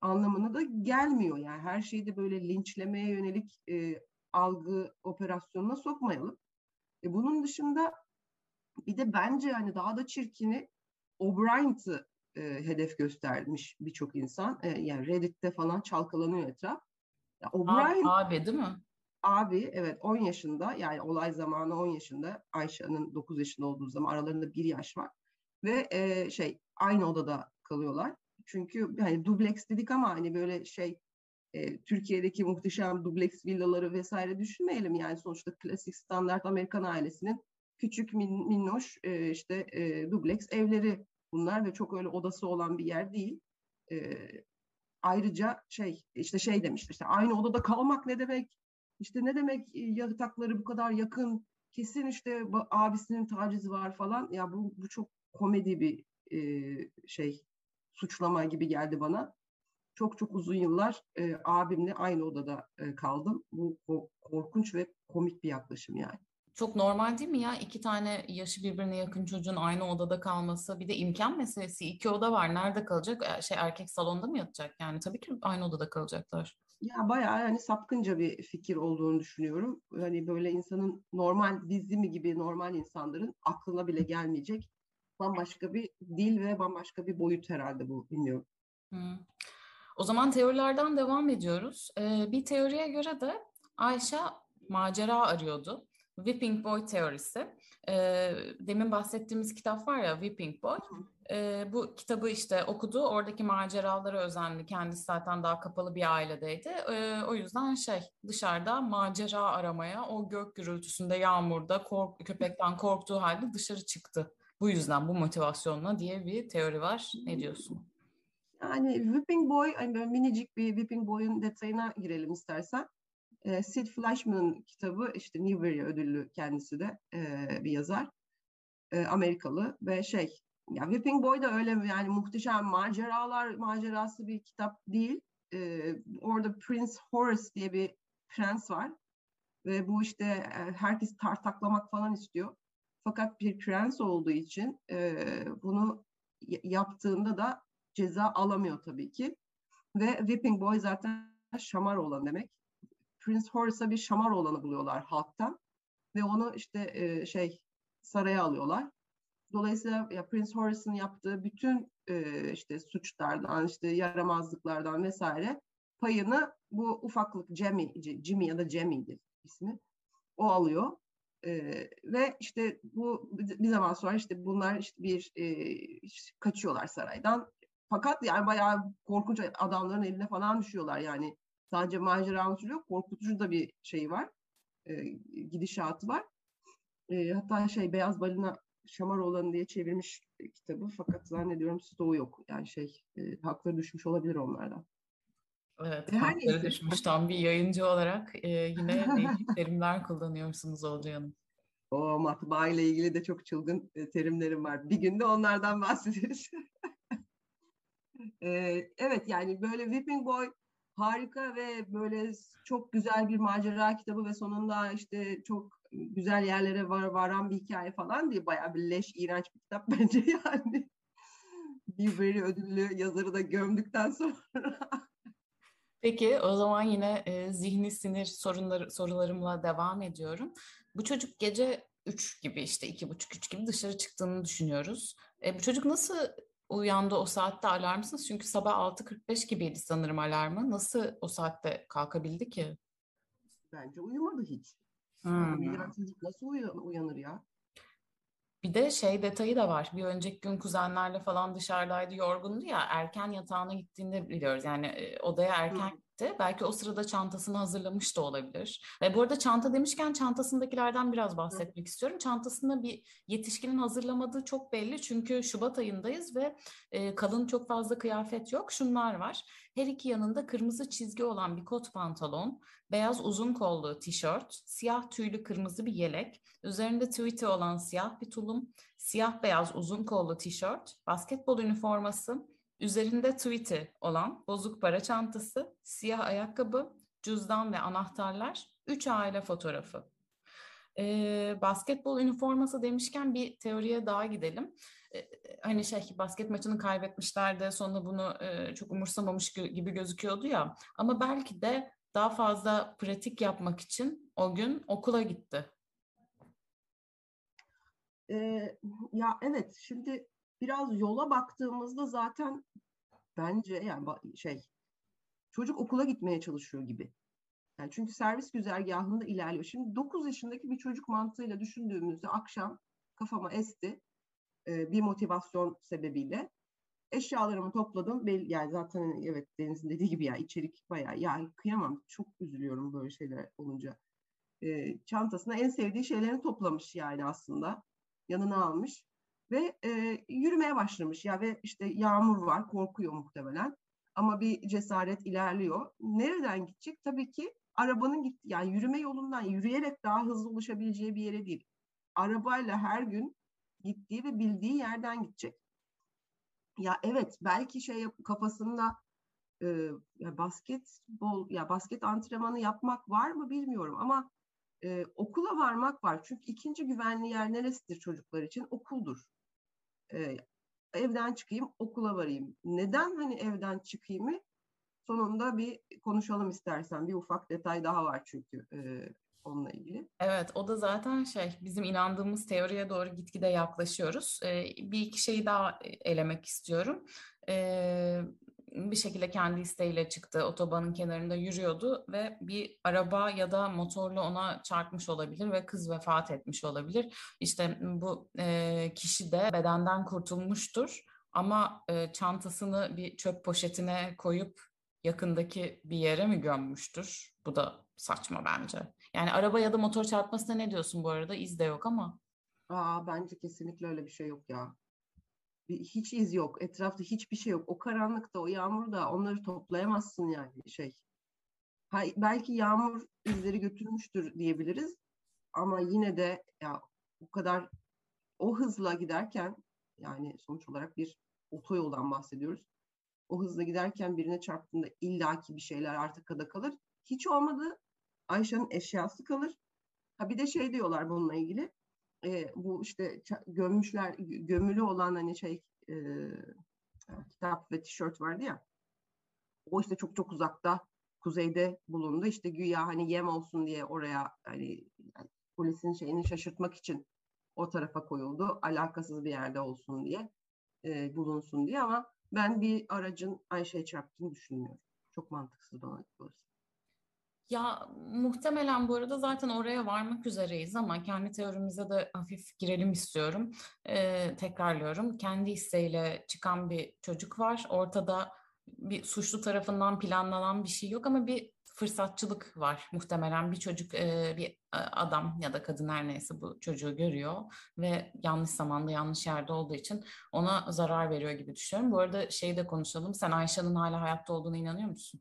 anlamına da gelmiyor. Yani her şeyi de böyle linçlemeye yönelik e, algı operasyonuna sokmayalım. E, bunun dışında bir de bence hani daha da çirkini O'Brien'ı e, hedef göstermiş birçok insan. E, yani Reddit'te falan çalkalanıyor etraf. Ya O'Brien, abi, abi değil mi? Abi evet 10 yaşında yani olay zamanı 10 yaşında Ayşe'nin 9 yaşında olduğu zaman aralarında bir yaş var ve e, şey aynı odada kalıyorlar. Çünkü hani dubleks dedik ama hani böyle şey e, Türkiye'deki muhteşem dubleks villaları vesaire düşünmeyelim yani sonuçta klasik standart Amerikan ailesinin küçük min, minnoş e, işte e, dubleks evleri bunlar ve çok öyle odası olan bir yer değil. E, ayrıca şey işte şey demişler işte aynı odada kalmak ne demek işte ne demek e, yatakları bu kadar yakın, kesin işte abisinin tacizi var falan. Ya bu, bu çok komedi bir e, şey, suçlama gibi geldi bana. Çok çok uzun yıllar e, abimle aynı odada e, kaldım. Bu korkunç ve komik bir yaklaşım yani. Çok normal değil mi ya? İki tane yaşı birbirine yakın çocuğun aynı odada kalması. Bir de imkan meselesi. İki oda var. Nerede kalacak? E, şey erkek salonda mı yatacak? Yani tabii ki aynı odada kalacaklar. Ya bayağı yani sapkınca bir fikir olduğunu düşünüyorum. Hani böyle insanın normal bizim gibi normal insanların aklına bile gelmeyecek bambaşka bir dil ve bambaşka bir boyut herhalde bu bilmiyorum. Hmm. O zaman teorilerden devam ediyoruz. Ee, bir teoriye göre de Ayşe macera arıyordu. Whipping Boy teorisi. Ee, demin bahsettiğimiz kitap var ya Whipping Boy. Ee, bu kitabı işte okudu. Oradaki maceralara özendi. Kendisi zaten daha kapalı bir ailedeydi. Ee, o yüzden şey dışarıda macera aramaya o gök gürültüsünde yağmurda kork köpekten korktuğu halde dışarı çıktı. Bu yüzden bu motivasyonla diye bir teori var. Ne diyorsun? Yani Whipping Boy, hani böyle minicik bir Whipping Boy'un detayına girelim istersen. E, Sid Fleischman'ın kitabı işte Newbery ödüllü kendisi de e, bir yazar. E, Amerikalı ve şey ya Whipping Boy da öyle yani muhteşem maceralar macerası bir kitap değil. E, orada Prince Horace diye bir prens var. Ve bu işte herkes tartaklamak falan istiyor. Fakat bir prens olduğu için e, bunu yaptığında da ceza alamıyor tabii ki. Ve Whipping Boy zaten şamar olan demek. Prince Horace'a bir şamar olanı buluyorlar halktan. Ve onu işte e, şey saraya alıyorlar. Dolayısıyla ya Prince Horace'ın yaptığı bütün e, işte suçlardan, işte yaramazlıklardan vesaire payını bu ufaklık Jimmy, Jimmy ya da Jemmy'di ismi. O alıyor. E, ve işte bu bir zaman sonra işte bunlar işte bir e, kaçıyorlar saraydan. Fakat yani bayağı korkunç adamların eline falan düşüyorlar yani. Sadece macera anlatılıyor, korkutucu da bir şey var. E, gidişatı var. E, hatta şey Beyaz Balina Şamar olanı diye çevirmiş kitabı fakat zannediyorum stoğu yok. Yani şey e, hakları düşmüş olabilir onlardan. Evet, Her hakları neyse. düşmüş. Tam bir yayıncı olarak e, yine terimler kullanıyorsunuz Olcay Hanım. O matbaa ile ilgili de çok çılgın e, terimlerim var. Bir günde onlardan bahsederiz. e, evet yani böyle Whipping Boy harika ve böyle çok güzel bir macera kitabı ve sonunda işte çok güzel yerlere var, varan bir hikaye falan diye bayağı bir leş, iğrenç bir kitap bence yani. Newbery ödüllü yazarı da gömdükten sonra. Peki o zaman yine e, zihni sinir sorunları sorularımla devam ediyorum. Bu çocuk gece 3 gibi işte iki buçuk üç gibi dışarı çıktığını düşünüyoruz. E, bu çocuk nasıl uyandı o saatte alarmsız? Çünkü sabah 6.45 gibiydi sanırım alarmı. Nasıl o saatte kalkabildi ki? Bence uyumadı hiç. Hmm. Çocuk nasıl uyanır ya? Bir de şey detayı da var. Bir önceki gün kuzenlerle falan dışarıdaydı, yorgundu ya. Erken yatağına gittiğinde biliyoruz. Yani e, odaya erken gitti. Belki o sırada çantasını hazırlamış da olabilir. Ve bu arada çanta demişken çantasındakilerden biraz bahsetmek istiyorum. Çantasında bir yetişkinin hazırlamadığı çok belli. Çünkü Şubat ayındayız ve e, kalın çok fazla kıyafet yok. Şunlar var. Her iki yanında kırmızı çizgi olan bir kot pantolon, beyaz uzun kollu tişört, siyah tüylü kırmızı bir yelek, üzerinde tweet'i olan siyah bir tulum, siyah beyaz uzun kollu tişört, basketbol üniforması, üzerinde tweet'i olan bozuk para çantası, siyah ayakkabı, cüzdan ve anahtarlar, üç aile fotoğrafı. Ee, basketbol üniforması demişken bir teoriye daha gidelim. Ee, hani şey basket maçını kaybetmişlerdi sonra bunu e, çok umursamamış gibi gözüküyordu ya. Ama belki de daha fazla pratik yapmak için o gün okula gitti. Ee, ya evet şimdi biraz yola baktığımızda zaten bence yani şey çocuk okula gitmeye çalışıyor gibi. Yani çünkü servis güzergahında ilerliyor. Şimdi 9 yaşındaki bir çocuk mantığıyla düşündüğümüzde akşam kafama esti e, bir motivasyon sebebiyle. Eşyalarımı topladım. Yani zaten evet Deniz'in dediği gibi ya içerik bayağı ya kıyamam. Çok üzülüyorum böyle şeyler olunca. E, çantasına en sevdiği şeylerini toplamış yani aslında. Yanına almış ve e, yürümeye başlamış ya ve işte yağmur var korkuyor muhtemelen ama bir cesaret ilerliyor. Nereden gidecek? Tabii ki arabanın gitti yani yürüme yolundan yürüyerek daha hızlı ulaşabileceği bir yere değil. Arabayla her gün gittiği ve bildiği yerden gidecek. Ya evet belki şey kafasında e, ya basketbol ya basket antrenmanı yapmak var mı bilmiyorum ama e, okula varmak var. Çünkü ikinci güvenli yer neresidir çocuklar için? Okuldur. E, evden çıkayım, okula varayım. Neden hani evden çıkayım? Sonunda bir konuşalım istersen. Bir ufak detay daha var çünkü e, onunla ilgili. Evet, o da zaten şey, bizim inandığımız teoriye doğru gitgide yaklaşıyoruz. Ee, bir iki şeyi daha elemek istiyorum. Ee, bir şekilde kendi isteğiyle çıktı. Otobanın kenarında yürüyordu ve bir araba ya da motorla ona çarpmış olabilir ve kız vefat etmiş olabilir. İşte bu e, kişi de bedenden kurtulmuştur ama e, çantasını bir çöp poşetine koyup yakındaki bir yere mi gömmüştür? Bu da saçma bence. Yani araba ya da motor çarpmasına ne diyorsun bu arada? İz de yok ama. Aa, bence kesinlikle öyle bir şey yok ya hiç iz yok. Etrafta hiçbir şey yok. O karanlıkta, o yağmurda onları toplayamazsın yani şey. Ha, belki yağmur izleri götürmüştür diyebiliriz. Ama yine de ya bu kadar o hızla giderken yani sonuç olarak bir otoyoldan bahsediyoruz. O hızla giderken birine çarptığında illaki bir şeyler artık kalır. Hiç olmadı Ayşe'nin eşyası kalır. Ha bir de şey diyorlar bununla ilgili e, bu işte gömmüşler gömülü olan hani şey e, kitap ve tişört vardı ya o işte çok çok uzakta kuzeyde bulundu işte güya hani yem olsun diye oraya hani yani polisin şeyini şaşırtmak için o tarafa koyuldu alakasız bir yerde olsun diye e, bulunsun diye ama ben bir aracın Ayşe'ye çarptığını düşünmüyorum. Çok mantıksız bana kalırsa. Ya muhtemelen bu arada zaten oraya varmak üzereyiz ama kendi teorimize de hafif girelim istiyorum. Ee, tekrarlıyorum. Kendi isteğiyle çıkan bir çocuk var. Ortada bir suçlu tarafından planlanan bir şey yok ama bir fırsatçılık var muhtemelen bir çocuk bir adam ya da kadın her neyse bu çocuğu görüyor ve yanlış zamanda yanlış yerde olduğu için ona zarar veriyor gibi düşünüyorum. Bu arada şeyi de konuşalım. Sen Ayşe'nin hala hayatta olduğuna inanıyor musun?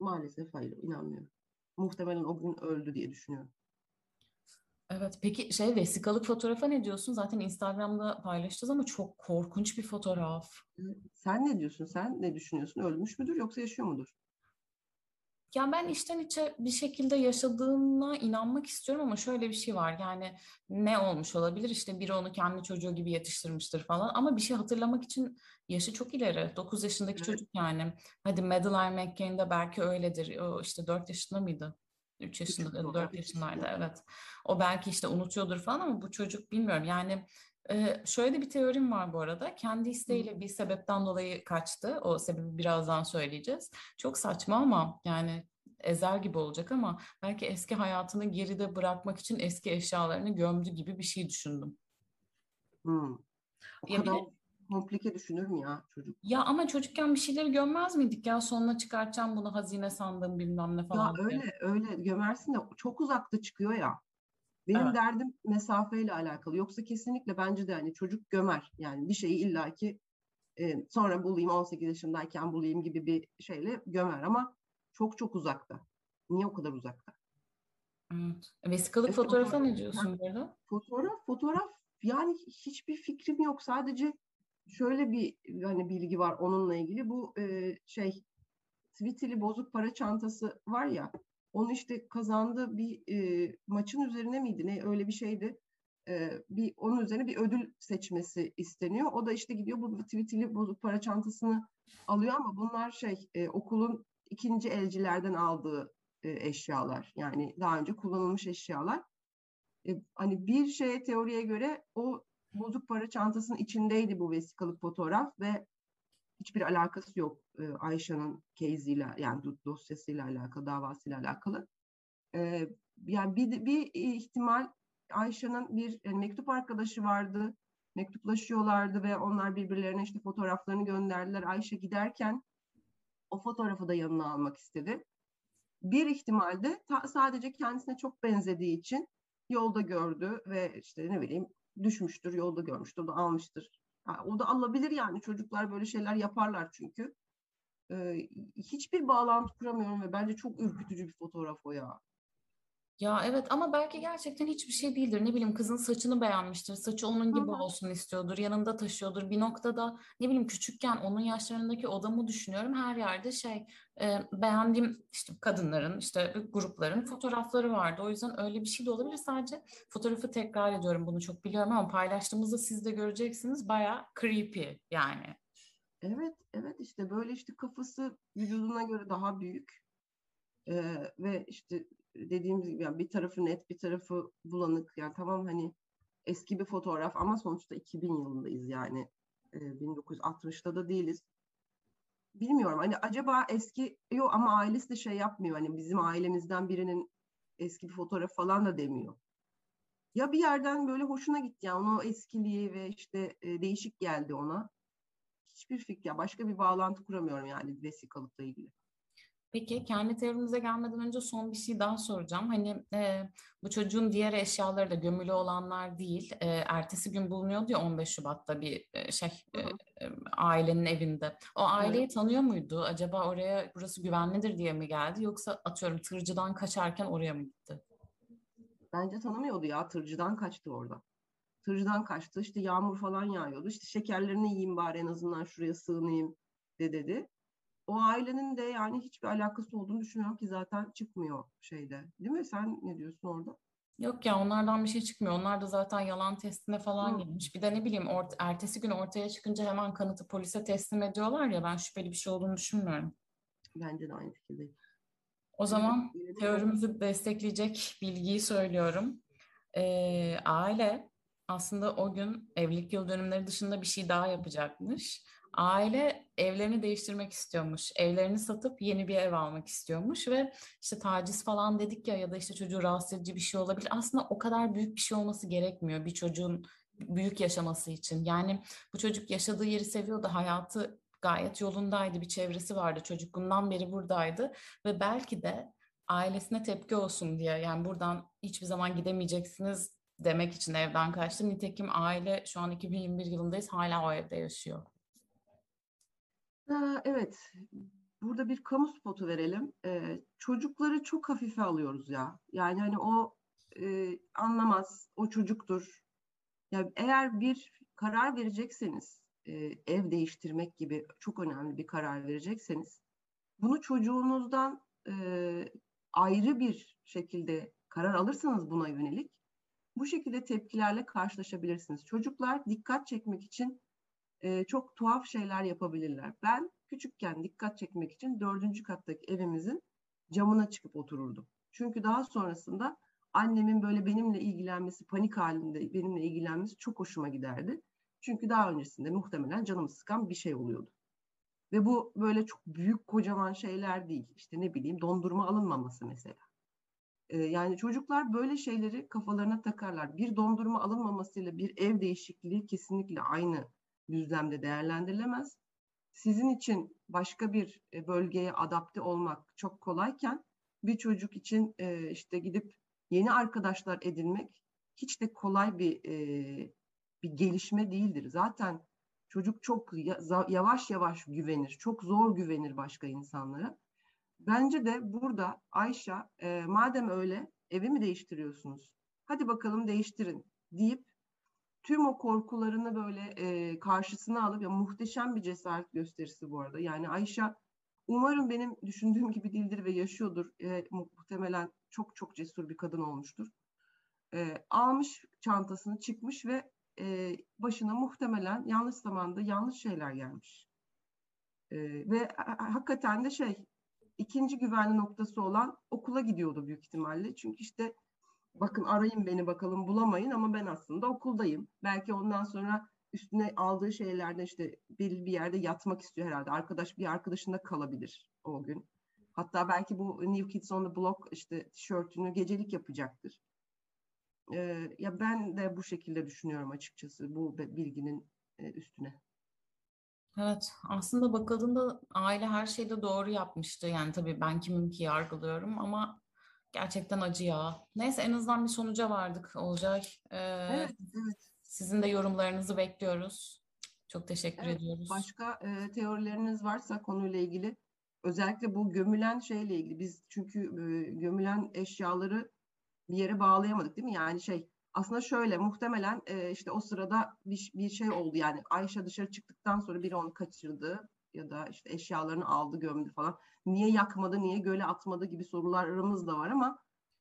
Maalesef hayır, inanmıyorum. Muhtemelen o gün öldü diye düşünüyorum. Evet, peki şey vesikalık fotoğrafa ne diyorsun? Zaten Instagram'da paylaşacağız ama çok korkunç bir fotoğraf. Sen ne diyorsun? Sen ne düşünüyorsun? Ölmüş müdür yoksa yaşıyor mudur? Ya ben içten içe bir şekilde yaşadığına inanmak istiyorum ama şöyle bir şey var. Yani ne olmuş olabilir? İşte biri onu kendi çocuğu gibi yetiştirmiştir falan. Ama bir şey hatırlamak için yaşı çok ileri. 9 yaşındaki evet. çocuk yani. Hadi Madeline McCain de belki öyledir. O işte 4 yaşında mıydı? 3 yaşında, 4 yaşındaydı evet. O belki işte unutuyordur falan ama bu çocuk bilmiyorum. Yani ee, şöyle bir teorim var bu arada. Kendi isteğiyle bir sebepten dolayı kaçtı. O sebebi birazdan söyleyeceğiz. Çok saçma ama yani ezer gibi olacak ama belki eski hayatını geride bırakmak için eski eşyalarını gömdü gibi bir şey düşündüm. Hmm. O ya kadar bir, komplike düşünür mü ya çocuk? Ya ama çocukken bir şeyleri gömmez miydik ya sonuna çıkartacağım bunu hazine sandım bilmem ne falan. Ya öyle diye. öyle gömersin de çok uzakta çıkıyor ya. Benim evet. derdim mesafeyle alakalı. Yoksa kesinlikle bence de hani çocuk gömer. Yani bir şeyi illaki e, sonra bulayım 18 yaşındayken bulayım gibi bir şeyle gömer ama çok çok uzakta. Niye o kadar uzakta? Evet. Vesikalık e, fotoğrafa fotoğraf, ne diyorsun burada? Fotoğraf, fotoğraf yani hiçbir fikrim yok. Sadece şöyle bir hani bilgi var onunla ilgili. Bu e, şey Tweetili bozuk para çantası var ya onu işte kazandığı bir e, maçın üzerine miydi ne öyle bir şeydi. E, bir onun üzerine bir ödül seçmesi isteniyor. O da işte gidiyor bu tweetili bozuk para çantasını alıyor ama bunlar şey e, okulun ikinci elcilerden aldığı e, eşyalar. Yani daha önce kullanılmış eşyalar. E, hani bir şeye teoriye göre o bozuk para çantasının içindeydi bu vesikalık fotoğraf ve hiçbir alakası yok e, Ayşe'nin case'iyle yani dosyasıyla alakalı, davasıyla alakalı. E, yani bir, bir ihtimal Ayşe'nin bir yani mektup arkadaşı vardı. Mektuplaşıyorlardı ve onlar birbirlerine işte fotoğraflarını gönderdiler. Ayşe giderken o fotoğrafı da yanına almak istedi. Bir ihtimalde ta, sadece kendisine çok benzediği için yolda gördü ve işte ne bileyim düşmüştür, yolda görmüştür, o da almıştır. Yani o da alabilir yani çocuklar böyle şeyler yaparlar çünkü. Ee, hiçbir bağlantı kuramıyorum ve bence çok ürkütücü bir fotoğraf o ya. Ya evet ama belki gerçekten hiçbir şey değildir. Ne bileyim kızın saçını beğenmiştir. Saçı onun gibi Hı-hı. olsun istiyordur. Yanında taşıyordur. Bir noktada ne bileyim küçükken onun yaşlarındaki odamı düşünüyorum. Her yerde şey e, beğendiğim işte kadınların işte grupların fotoğrafları vardı. O yüzden öyle bir şey de olabilir. Sadece fotoğrafı tekrar ediyorum bunu çok biliyorum ama paylaştığımızda siz de göreceksiniz. Baya creepy yani. Evet, evet işte böyle işte kafası vücuduna göre daha büyük. Ee, ve işte dediğimiz gibi yani bir tarafı net bir tarafı bulanık. Yani tamam hani eski bir fotoğraf ama sonuçta 2000 yılındayız yani. E, 1960'ta da değiliz. Bilmiyorum hani acaba eski yok ama ailesi de şey yapmıyor. Hani bizim ailemizden birinin eski bir fotoğraf falan da demiyor. Ya bir yerden böyle hoşuna gitti yani onun eskiliği ve işte e, değişik geldi ona. Hiçbir fikir, başka bir bağlantı kuramıyorum yani vesikalıkla ilgili. Peki kendi teorimize gelmeden önce son bir şey daha soracağım. Hani e, bu çocuğun diğer eşyaları da gömülü olanlar değil. E, ertesi gün bulunuyordu ya 15 Şubat'ta bir e, şey e, e, ailenin evinde. O aileyi evet. tanıyor muydu? Acaba oraya burası güvenlidir diye mi geldi? Yoksa atıyorum tırcıdan kaçarken oraya mı gitti? Bence tanımıyordu ya. Tırcıdan kaçtı orada. Tırcıdan kaçtı. İşte yağmur falan yağıyordu. İşte şekerlerini yiyeyim bari en azından şuraya sığınayım de dedi o ailenin de yani hiçbir alakası olduğunu düşünüyorum ki zaten çıkmıyor şeyde. Değil mi? Sen ne diyorsun orada? Yok ya onlardan bir şey çıkmıyor. Onlar da zaten yalan testine falan Hı. girmiş. Bir de ne bileyim ort ertesi gün ortaya çıkınca hemen kanıtı polise teslim ediyorlar ya ben şüpheli bir şey olduğunu düşünmüyorum. Bence de aynı fikirdeyim. O zaman teorimizi destekleyecek bilgiyi söylüyorum. Ee, aile aslında o gün evlilik yıl dönümleri dışında bir şey daha yapacakmış. Aile evlerini değiştirmek istiyormuş. Evlerini satıp yeni bir ev almak istiyormuş ve işte taciz falan dedik ya ya da işte çocuğu rahatsız edici bir şey olabilir. Aslında o kadar büyük bir şey olması gerekmiyor bir çocuğun büyük yaşaması için. Yani bu çocuk yaşadığı yeri seviyordu, hayatı gayet yolundaydı, bir çevresi vardı, çocukluğundan beri buradaydı ve belki de ailesine tepki olsun diye yani buradan hiçbir zaman gidemeyeceksiniz demek için evden kaçtı. Nitekim aile şu an 2021 yılındayız hala o evde yaşıyor. evet, burada bir kamu spotu verelim. Ee, çocukları çok hafife alıyoruz ya. Yani hani o e, anlamaz, o çocuktur. Yani eğer bir karar verecekseniz, e, ev değiştirmek gibi çok önemli bir karar verecekseniz, bunu çocuğunuzdan e, ayrı bir şekilde karar alırsanız buna yönelik, bu şekilde tepkilerle karşılaşabilirsiniz. Çocuklar dikkat çekmek için e, çok tuhaf şeyler yapabilirler. Ben küçükken dikkat çekmek için dördüncü kattaki evimizin camına çıkıp otururdum. Çünkü daha sonrasında annemin böyle benimle ilgilenmesi, panik halinde benimle ilgilenmesi çok hoşuma giderdi. Çünkü daha öncesinde muhtemelen canımı sıkan bir şey oluyordu. Ve bu böyle çok büyük kocaman şeyler değil. İşte ne bileyim dondurma alınmaması mesela. Yani çocuklar böyle şeyleri kafalarına takarlar. Bir dondurma alınmamasıyla bir ev değişikliği kesinlikle aynı düzlemde değerlendirilemez. Sizin için başka bir e, bölgeye adapte olmak çok kolayken bir çocuk için e, işte gidip yeni arkadaşlar edinmek hiç de kolay bir e, bir gelişme değildir. Zaten çocuk çok yavaş yavaş güvenir, çok zor güvenir başka insanlara. Bence de burada Ayşe e, madem öyle evi mi değiştiriyorsunuz? Hadi bakalım değiştirin deyip tüm o korkularını böyle e, karşısına alıp ya muhteşem bir cesaret gösterisi bu arada. Yani Ayşe umarım benim düşündüğüm gibi değildir ve yaşıyordur. E, muhtemelen çok çok cesur bir kadın olmuştur. E, almış çantasını çıkmış ve e, başına muhtemelen yanlış zamanda yanlış şeyler gelmiş. E, ve hakikaten de şey ikinci güvenli noktası olan okula gidiyordu büyük ihtimalle. Çünkü işte bakın arayın beni bakalım bulamayın ama ben aslında okuldayım. Belki ondan sonra üstüne aldığı şeylerden işte belli bir yerde yatmak istiyor herhalde. Arkadaş bir arkadaşında kalabilir o gün. Hatta belki bu New Kids on the Block işte tişörtünü gecelik yapacaktır. Ee, ya ben de bu şekilde düşünüyorum açıkçası bu bilginin e, üstüne. Evet, aslında bakıldığında aile her şeyde doğru yapmıştı. Yani tabii ben kimim ki yargılıyorum ama gerçekten acı ya. Neyse en azından bir sonuca vardık Olcay. Ee, evet, evet. Sizin de yorumlarınızı bekliyoruz. Çok teşekkür evet, ediyoruz. Başka e, teorileriniz varsa konuyla ilgili özellikle bu gömülen şeyle ilgili biz çünkü e, gömülen eşyaları bir yere bağlayamadık değil mi? Yani şey aslında şöyle muhtemelen e, işte o sırada bir, bir şey oldu yani Ayşe dışarı çıktıktan sonra biri onu kaçırdı ya da işte eşyalarını aldı gömdü falan. Niye yakmadı, niye göle atmadı gibi sorularımız da var ama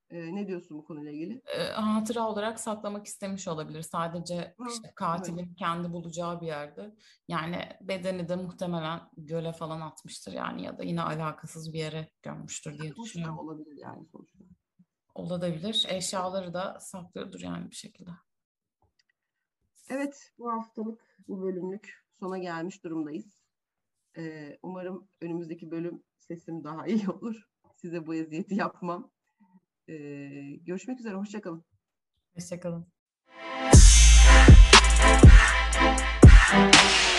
e, ne diyorsun bu konuyla ilgili? E, hatıra olarak saklamak istemiş olabilir. Sadece Hı, işte katilin evet. kendi bulacağı bir yerde. Yani bedeni de muhtemelen göle falan atmıştır yani ya da yine alakasız bir yere gömmüştür diye düşünüyorum. olabilir yani sonuçta olabilir. Eşyaları da saklıyordur yani bir şekilde. Evet bu haftalık bu bölümlük sona gelmiş durumdayız. Ee, umarım önümüzdeki bölüm sesim daha iyi olur. Size bu eziyeti yapmam. Ee, görüşmek üzere. Hoşçakalın. Hoşçakalın. Thank you.